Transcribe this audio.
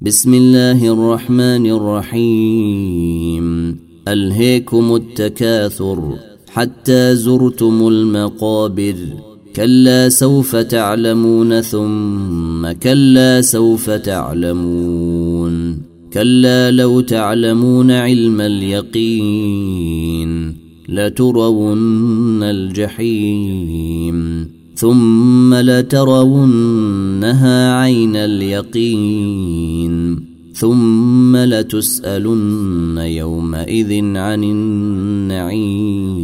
بسم الله الرحمن الرحيم. ألهيكم التكاثر حتى زرتم المقابر. كلا سوف تعلمون ثم كلا سوف تعلمون. كلا لو تعلمون علم اليقين لترون الجحيم. ثم لترونها عين اليقين ثم لتسألن يومئذ عن النعيم.